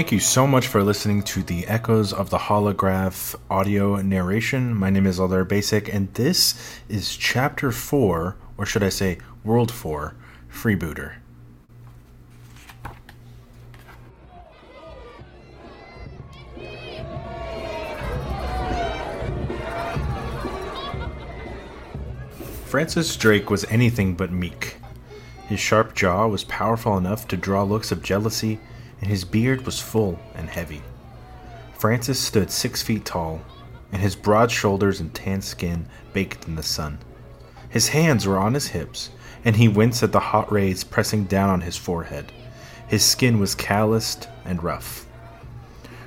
Thank you so much for listening to the Echoes of the Holograph audio narration. My name is Alder Basic, and this is Chapter 4, or should I say World 4, Freebooter. Francis Drake was anything but meek. His sharp jaw was powerful enough to draw looks of jealousy and his beard was full and heavy. Francis stood six feet tall, and his broad shoulders and tan skin baked in the sun. His hands were on his hips, and he winced at the hot rays pressing down on his forehead. His skin was calloused and rough.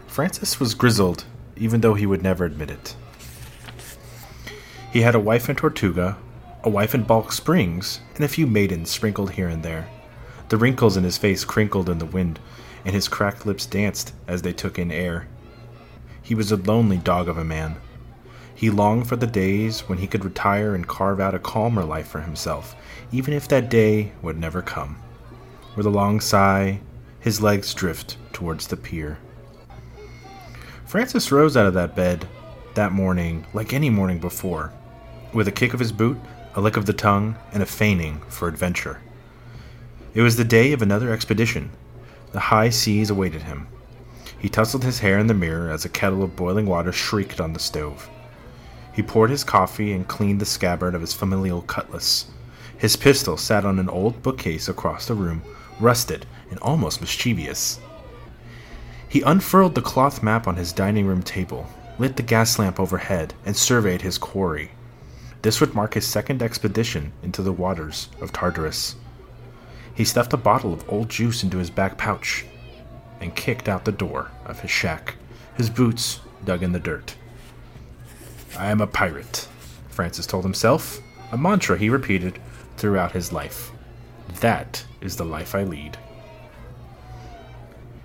Francis was grizzled, even though he would never admit it. He had a wife in Tortuga, a wife in Balk Springs, and a few maidens sprinkled here and there. The wrinkles in his face crinkled in the wind, and his cracked lips danced as they took in air. He was a lonely dog of a man. He longed for the days when he could retire and carve out a calmer life for himself, even if that day would never come. With a long sigh, his legs drift towards the pier. Francis rose out of that bed that morning like any morning before, with a kick of his boot, a lick of the tongue, and a feigning for adventure. It was the day of another expedition, the high seas awaited him. He tousled his hair in the mirror as a kettle of boiling water shrieked on the stove. He poured his coffee and cleaned the scabbard of his familial cutlass. His pistol sat on an old bookcase across the room, rusted and almost mischievous. He unfurled the cloth map on his dining room table, lit the gas lamp overhead, and surveyed his quarry. This would mark his second expedition into the waters of Tartarus. He stuffed a bottle of old juice into his back pouch and kicked out the door of his shack, his boots dug in the dirt. I am a pirate, Francis told himself, a mantra he repeated throughout his life. That is the life I lead.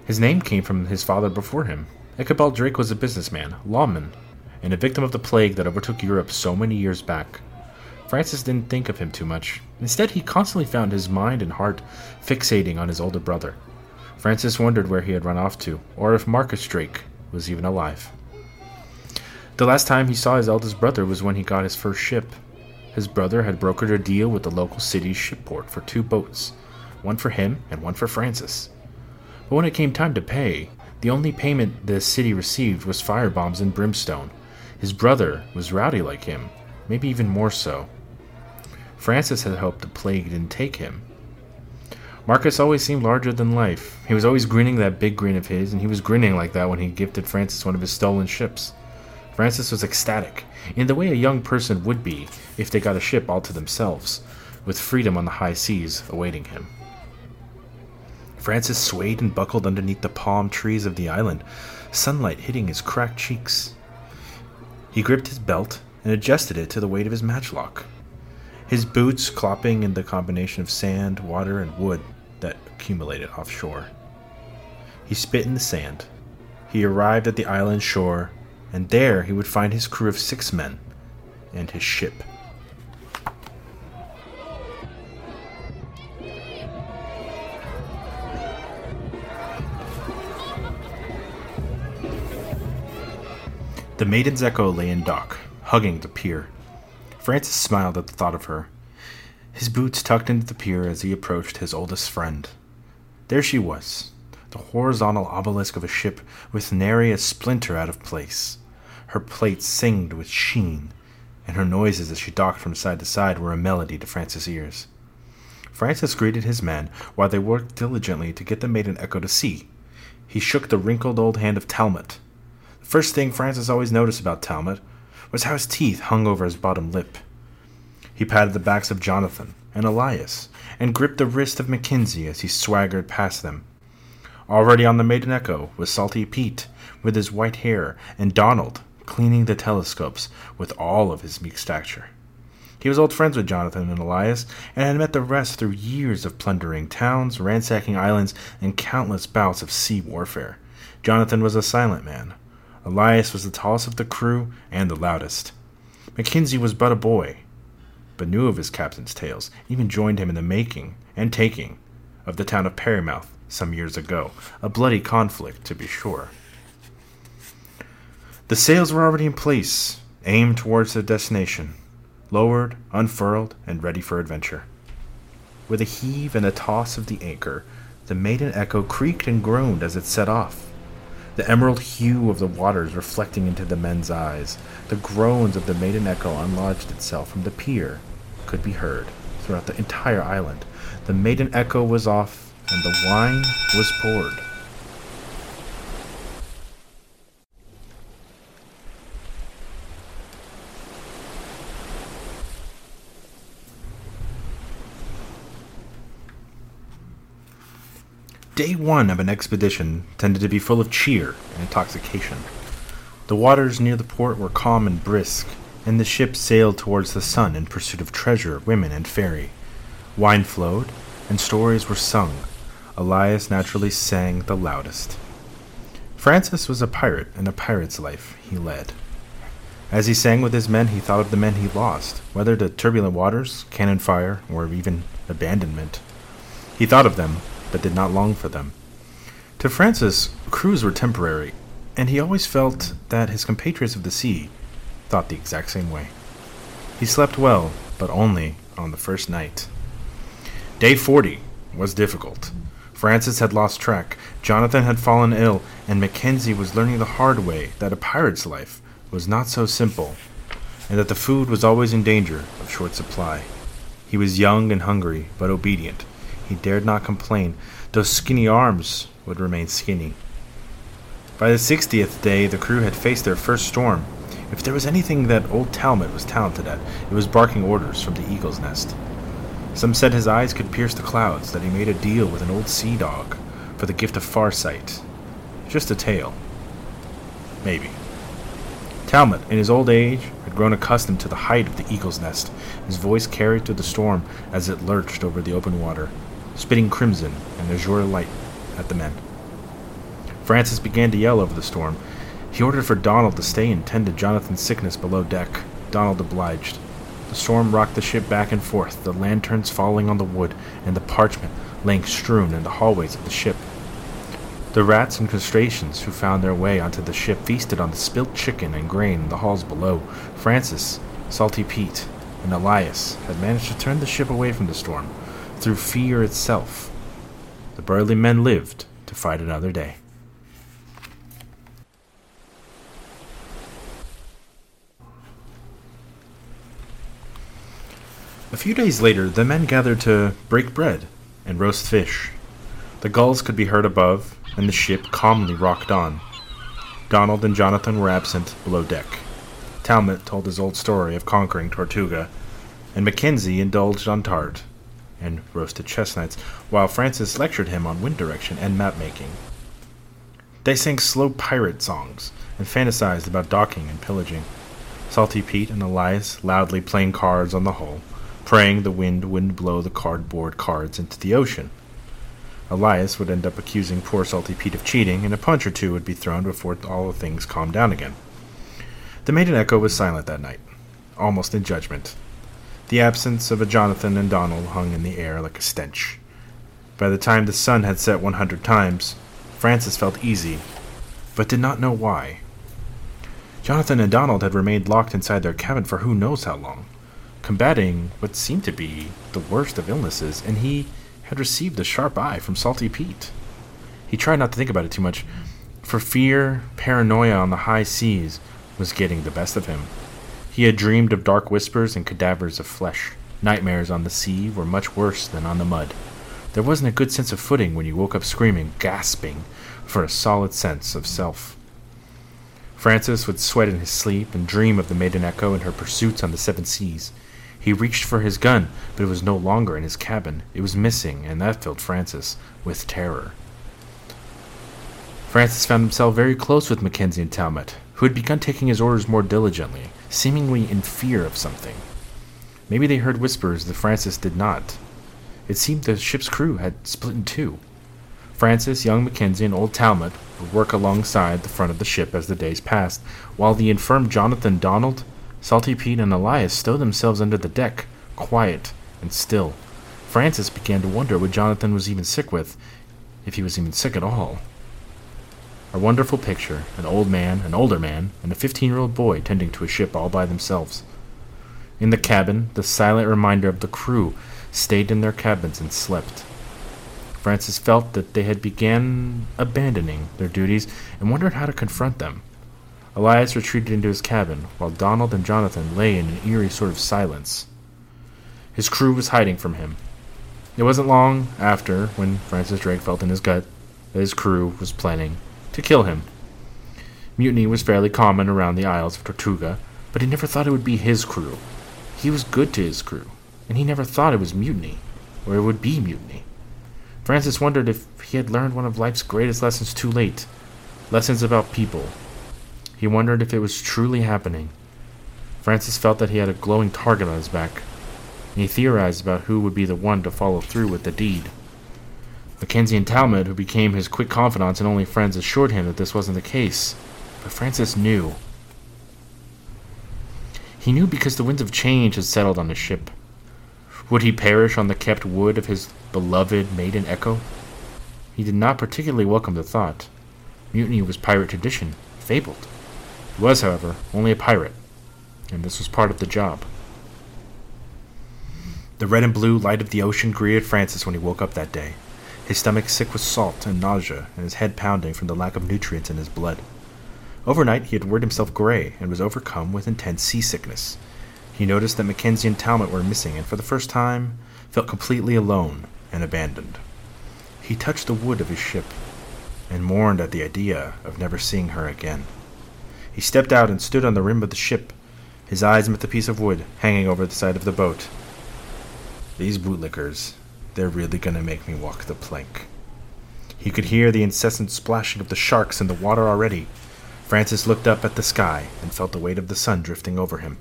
His name came from his father before him. Ichabod Drake was a businessman, lawman, and a victim of the plague that overtook Europe so many years back. Francis didn't think of him too much. Instead, he constantly found his mind and heart fixating on his older brother. Francis wondered where he had run off to, or if Marcus Drake was even alive. The last time he saw his eldest brother was when he got his first ship. His brother had brokered a deal with the local city's shipport for two boats, one for him and one for Francis. But when it came time to pay, the only payment the city received was firebombs and brimstone. His brother was rowdy like him, maybe even more so. Francis had hoped the plague didn't take him. Marcus always seemed larger than life. He was always grinning that big grin of his, and he was grinning like that when he gifted Francis one of his stolen ships. Francis was ecstatic, in the way a young person would be if they got a ship all to themselves, with freedom on the high seas awaiting him. Francis swayed and buckled underneath the palm trees of the island, sunlight hitting his cracked cheeks. He gripped his belt and adjusted it to the weight of his matchlock his boots clopping in the combination of sand, water, and wood that accumulated offshore. He spit in the sand. He arrived at the island shore, and there he would find his crew of six men and his ship. The Maiden's Echo lay in dock, hugging the pier. Francis smiled at the thought of her, his boots tucked into the pier as he approached his oldest friend. There she was, the horizontal obelisk of a ship with nary a splinter out of place. Her plates singed with sheen, and her noises as she docked from side to side were a melody to Francis' ears. Francis greeted his men while they worked diligently to get the maiden Echo to sea. He shook the wrinkled old hand of Talmot. The first thing Francis always noticed about Talmot was how his teeth hung over his bottom lip. He patted the backs of Jonathan and Elias, and gripped the wrist of Mackenzie as he swaggered past them. Already on the Maiden Echo was Salty Pete, with his white hair, and Donald, cleaning the telescopes with all of his meek stature. He was old friends with Jonathan and Elias, and had met the rest through years of plundering towns, ransacking islands, and countless bouts of sea warfare. Jonathan was a silent man, Elias was the tallest of the crew and the loudest. Mackenzie was but a boy, but knew of his captain's tales, even joined him in the making and taking of the town of Perrymouth some years ago, a bloody conflict, to be sure. The sails were already in place, aimed towards their destination, lowered, unfurled, and ready for adventure. With a heave and a toss of the anchor, the maiden echo creaked and groaned as it set off. The emerald hue of the waters reflecting into the men's eyes, the groans of the maiden echo unlodged itself from the pier could be heard throughout the entire island. The maiden echo was off, and the wine was poured. Day one of an expedition tended to be full of cheer and intoxication. The waters near the port were calm and brisk, and the ship sailed towards the sun in pursuit of treasure, women, and fairy. Wine flowed, and stories were sung. Elias naturally sang the loudest. Francis was a pirate, and a pirate's life he led. As he sang with his men, he thought of the men he lost, whether to turbulent waters, cannon fire, or even abandonment. He thought of them, but did not long for them. To Francis, crews were temporary, and he always felt that his compatriots of the sea thought the exact same way. He slept well, but only on the first night. Day 40 was difficult. Francis had lost track, Jonathan had fallen ill, and Mackenzie was learning the hard way that a pirate's life was not so simple, and that the food was always in danger of short supply. He was young and hungry, but obedient, he dared not complain. Those skinny arms would remain skinny. By the sixtieth day, the crew had faced their first storm. If there was anything that old Talmud was talented at, it was barking orders from the eagle's nest. Some said his eyes could pierce the clouds, that he made a deal with an old sea dog for the gift of farsight. Just a tale. Maybe. Talmud, in his old age, had grown accustomed to the height of the eagle's nest. His voice carried through the storm as it lurched over the open water spitting crimson and azure light at the men. Francis began to yell over the storm. He ordered for Donald to stay and tend to Jonathan's sickness below deck. Donald obliged. The storm rocked the ship back and forth, the lanterns falling on the wood and the parchment laying strewn in the hallways of the ship. The rats and crustaceans who found their way onto the ship feasted on the spilt chicken and grain in the halls below. Francis, Salty Pete, and Elias had managed to turn the ship away from the storm through fear itself. The burly men lived to fight another day. A few days later, the men gathered to break bread and roast fish. The gulls could be heard above, and the ship calmly rocked on. Donald and Jonathan were absent below deck. Talmot told his old story of conquering Tortuga, and Mackenzie indulged on tart and roasted chestnuts, while Francis lectured him on wind direction and map making. They sang slow pirate songs and fantasized about docking and pillaging. Salty Pete and Elias loudly playing cards on the hull, praying the wind wouldn't blow the cardboard cards into the ocean. Elias would end up accusing poor Salty Pete of cheating, and a punch or two would be thrown before all the things calmed down again. The maiden echo was silent that night, almost in judgment, the absence of a Jonathan and Donald hung in the air like a stench. By the time the sun had set 100 times, Francis felt easy, but did not know why. Jonathan and Donald had remained locked inside their cabin for who knows how long, combating what seemed to be the worst of illnesses, and he had received a sharp eye from Salty Pete. He tried not to think about it too much, for fear, paranoia on the high seas was getting the best of him. He had dreamed of dark whispers and cadavers of flesh. Nightmares on the sea were much worse than on the mud. There wasn't a good sense of footing when you woke up screaming, gasping for a solid sense of self. Francis would sweat in his sleep and dream of the Maiden Echo and her pursuits on the seven seas. He reached for his gun, but it was no longer in his cabin. It was missing, and that filled Francis with terror. Francis found himself very close with Mackenzie and Talmot, who had begun taking his orders more diligently seemingly in fear of something. Maybe they heard whispers that Francis did not. It seemed the ship's crew had split in two. Francis, young Mackenzie, and old Talmot would work alongside the front of the ship as the days passed, while the infirm Jonathan Donald, Salty Pete, and Elias stowed themselves under the deck, quiet and still. Francis began to wonder what Jonathan was even sick with. if he was even sick at all. A wonderful picture an old man, an older man, and a 15 year old boy tending to a ship all by themselves. In the cabin, the silent reminder of the crew stayed in their cabins and slept. Francis felt that they had began abandoning their duties and wondered how to confront them. Elias retreated into his cabin, while Donald and Jonathan lay in an eerie sort of silence. His crew was hiding from him. It wasn't long after when Francis Drake felt in his gut that his crew was planning to kill him. Mutiny was fairly common around the Isles of Tortuga, but he never thought it would be his crew. He was good to his crew, and he never thought it was mutiny, or it would be mutiny. Francis wondered if he had learned one of life's greatest lessons too late lessons about people. He wondered if it was truly happening. Francis felt that he had a glowing target on his back, and he theorized about who would be the one to follow through with the deed. Mackenzie and Talmud, who became his quick confidants and only friends, assured him that this wasn't the case, but Francis knew. He knew because the winds of change had settled on the ship. Would he perish on the kept wood of his beloved maiden Echo? He did not particularly welcome the thought. Mutiny was pirate tradition, fabled. He was, however, only a pirate, and this was part of the job. The red and blue light of the ocean greeted Francis when he woke up that day, his stomach sick with salt and nausea, and his head pounding from the lack of nutrients in his blood. Overnight, he had worried himself gray and was overcome with intense seasickness. He noticed that Mackenzie and Talmud were missing, and for the first time felt completely alone and abandoned. He touched the wood of his ship and mourned at the idea of never seeing her again. He stepped out and stood on the rim of the ship. His eyes met the piece of wood hanging over the side of the boat. These bootlickers, they're really gonna make me walk the plank. He could hear the incessant splashing of the sharks in the water already. Francis looked up at the sky and felt the weight of the sun drifting over him.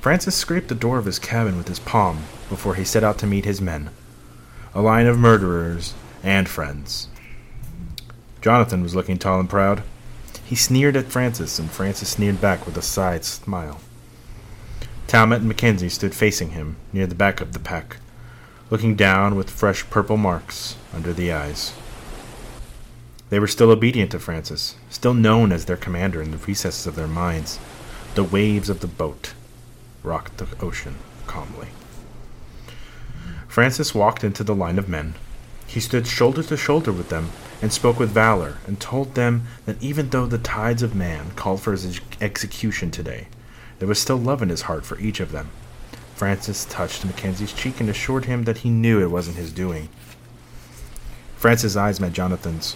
Francis scraped the door of his cabin with his palm before he set out to meet his men a line of murderers and friends. Jonathan was looking tall and proud. He sneered at Francis, and Francis sneered back with a side smile. Talmud and Mackenzie stood facing him near the back of the pack, looking down with fresh purple marks under the eyes. They were still obedient to Francis, still known as their commander in the recesses of their minds. The waves of the boat rocked the ocean calmly. Francis walked into the line of men. He stood shoulder to shoulder with them and spoke with valor and told them that even though the tides of man called for his execution today, there was still love in his heart for each of them. Francis touched Mackenzie's cheek and assured him that he knew it wasn't his doing. Francis' eyes met Jonathan's.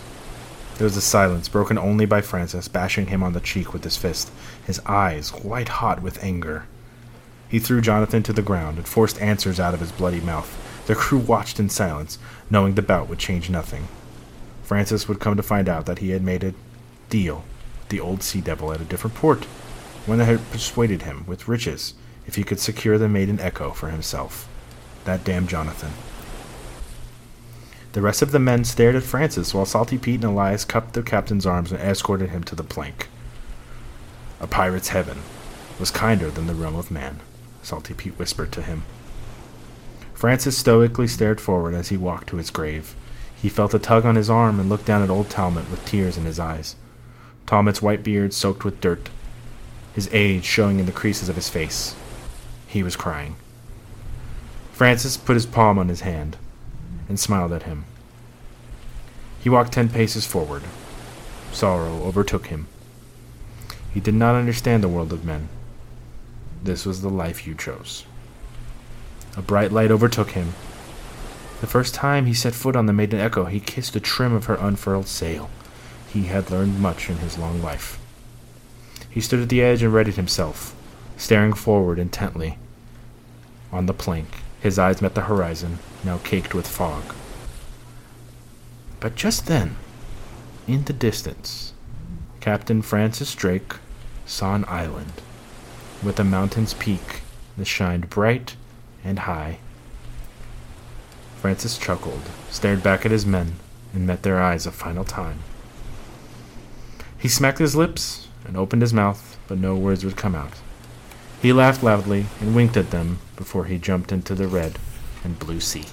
There was a silence, broken only by Francis bashing him on the cheek with his fist, his eyes white hot with anger. He threw Jonathan to the ground and forced answers out of his bloody mouth. The crew watched in silence, knowing the bout would change nothing. Francis would come to find out that he had made a deal with the old sea devil at a different port, one that had persuaded him with riches if he could secure the maiden Echo for himself. That damned Jonathan. The rest of the men stared at Francis while Salty Pete and Elias cupped the captain's arms and escorted him to the plank. A pirate's heaven was kinder than the realm of man. Salty Pete whispered to him. Francis stoically stared forward as he walked to his grave. He felt a tug on his arm and looked down at old Talmud with tears in his eyes. Talmud's white beard soaked with dirt, his age showing in the creases of his face. He was crying. Francis put his palm on his hand and smiled at him. He walked ten paces forward. Sorrow overtook him. He did not understand the world of men. This was the life you chose. A bright light overtook him. The first time he set foot on the Maiden Echo, he kissed the trim of her unfurled sail. He had learned much in his long life. He stood at the edge and readied himself, staring forward intently. On the plank, his eyes met the horizon, now caked with fog. But just then, in the distance, Captain Francis Drake saw an island with a mountain's peak that shined bright and high. Francis chuckled, stared back at his men, and met their eyes a final time. He smacked his lips and opened his mouth, but no words would come out. He laughed loudly and winked at them before he jumped into the red and blue sea.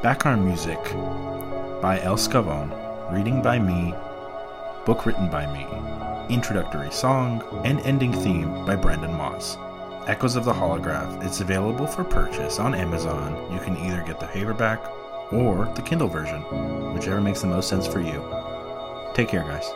Background music by El Scavone, reading by me, book written by me, introductory song, and ending theme by Brandon Moss. Echoes of the Holograph is available for purchase on Amazon. You can either get the paperback or the Kindle version, whichever makes the most sense for you. Take care, guys.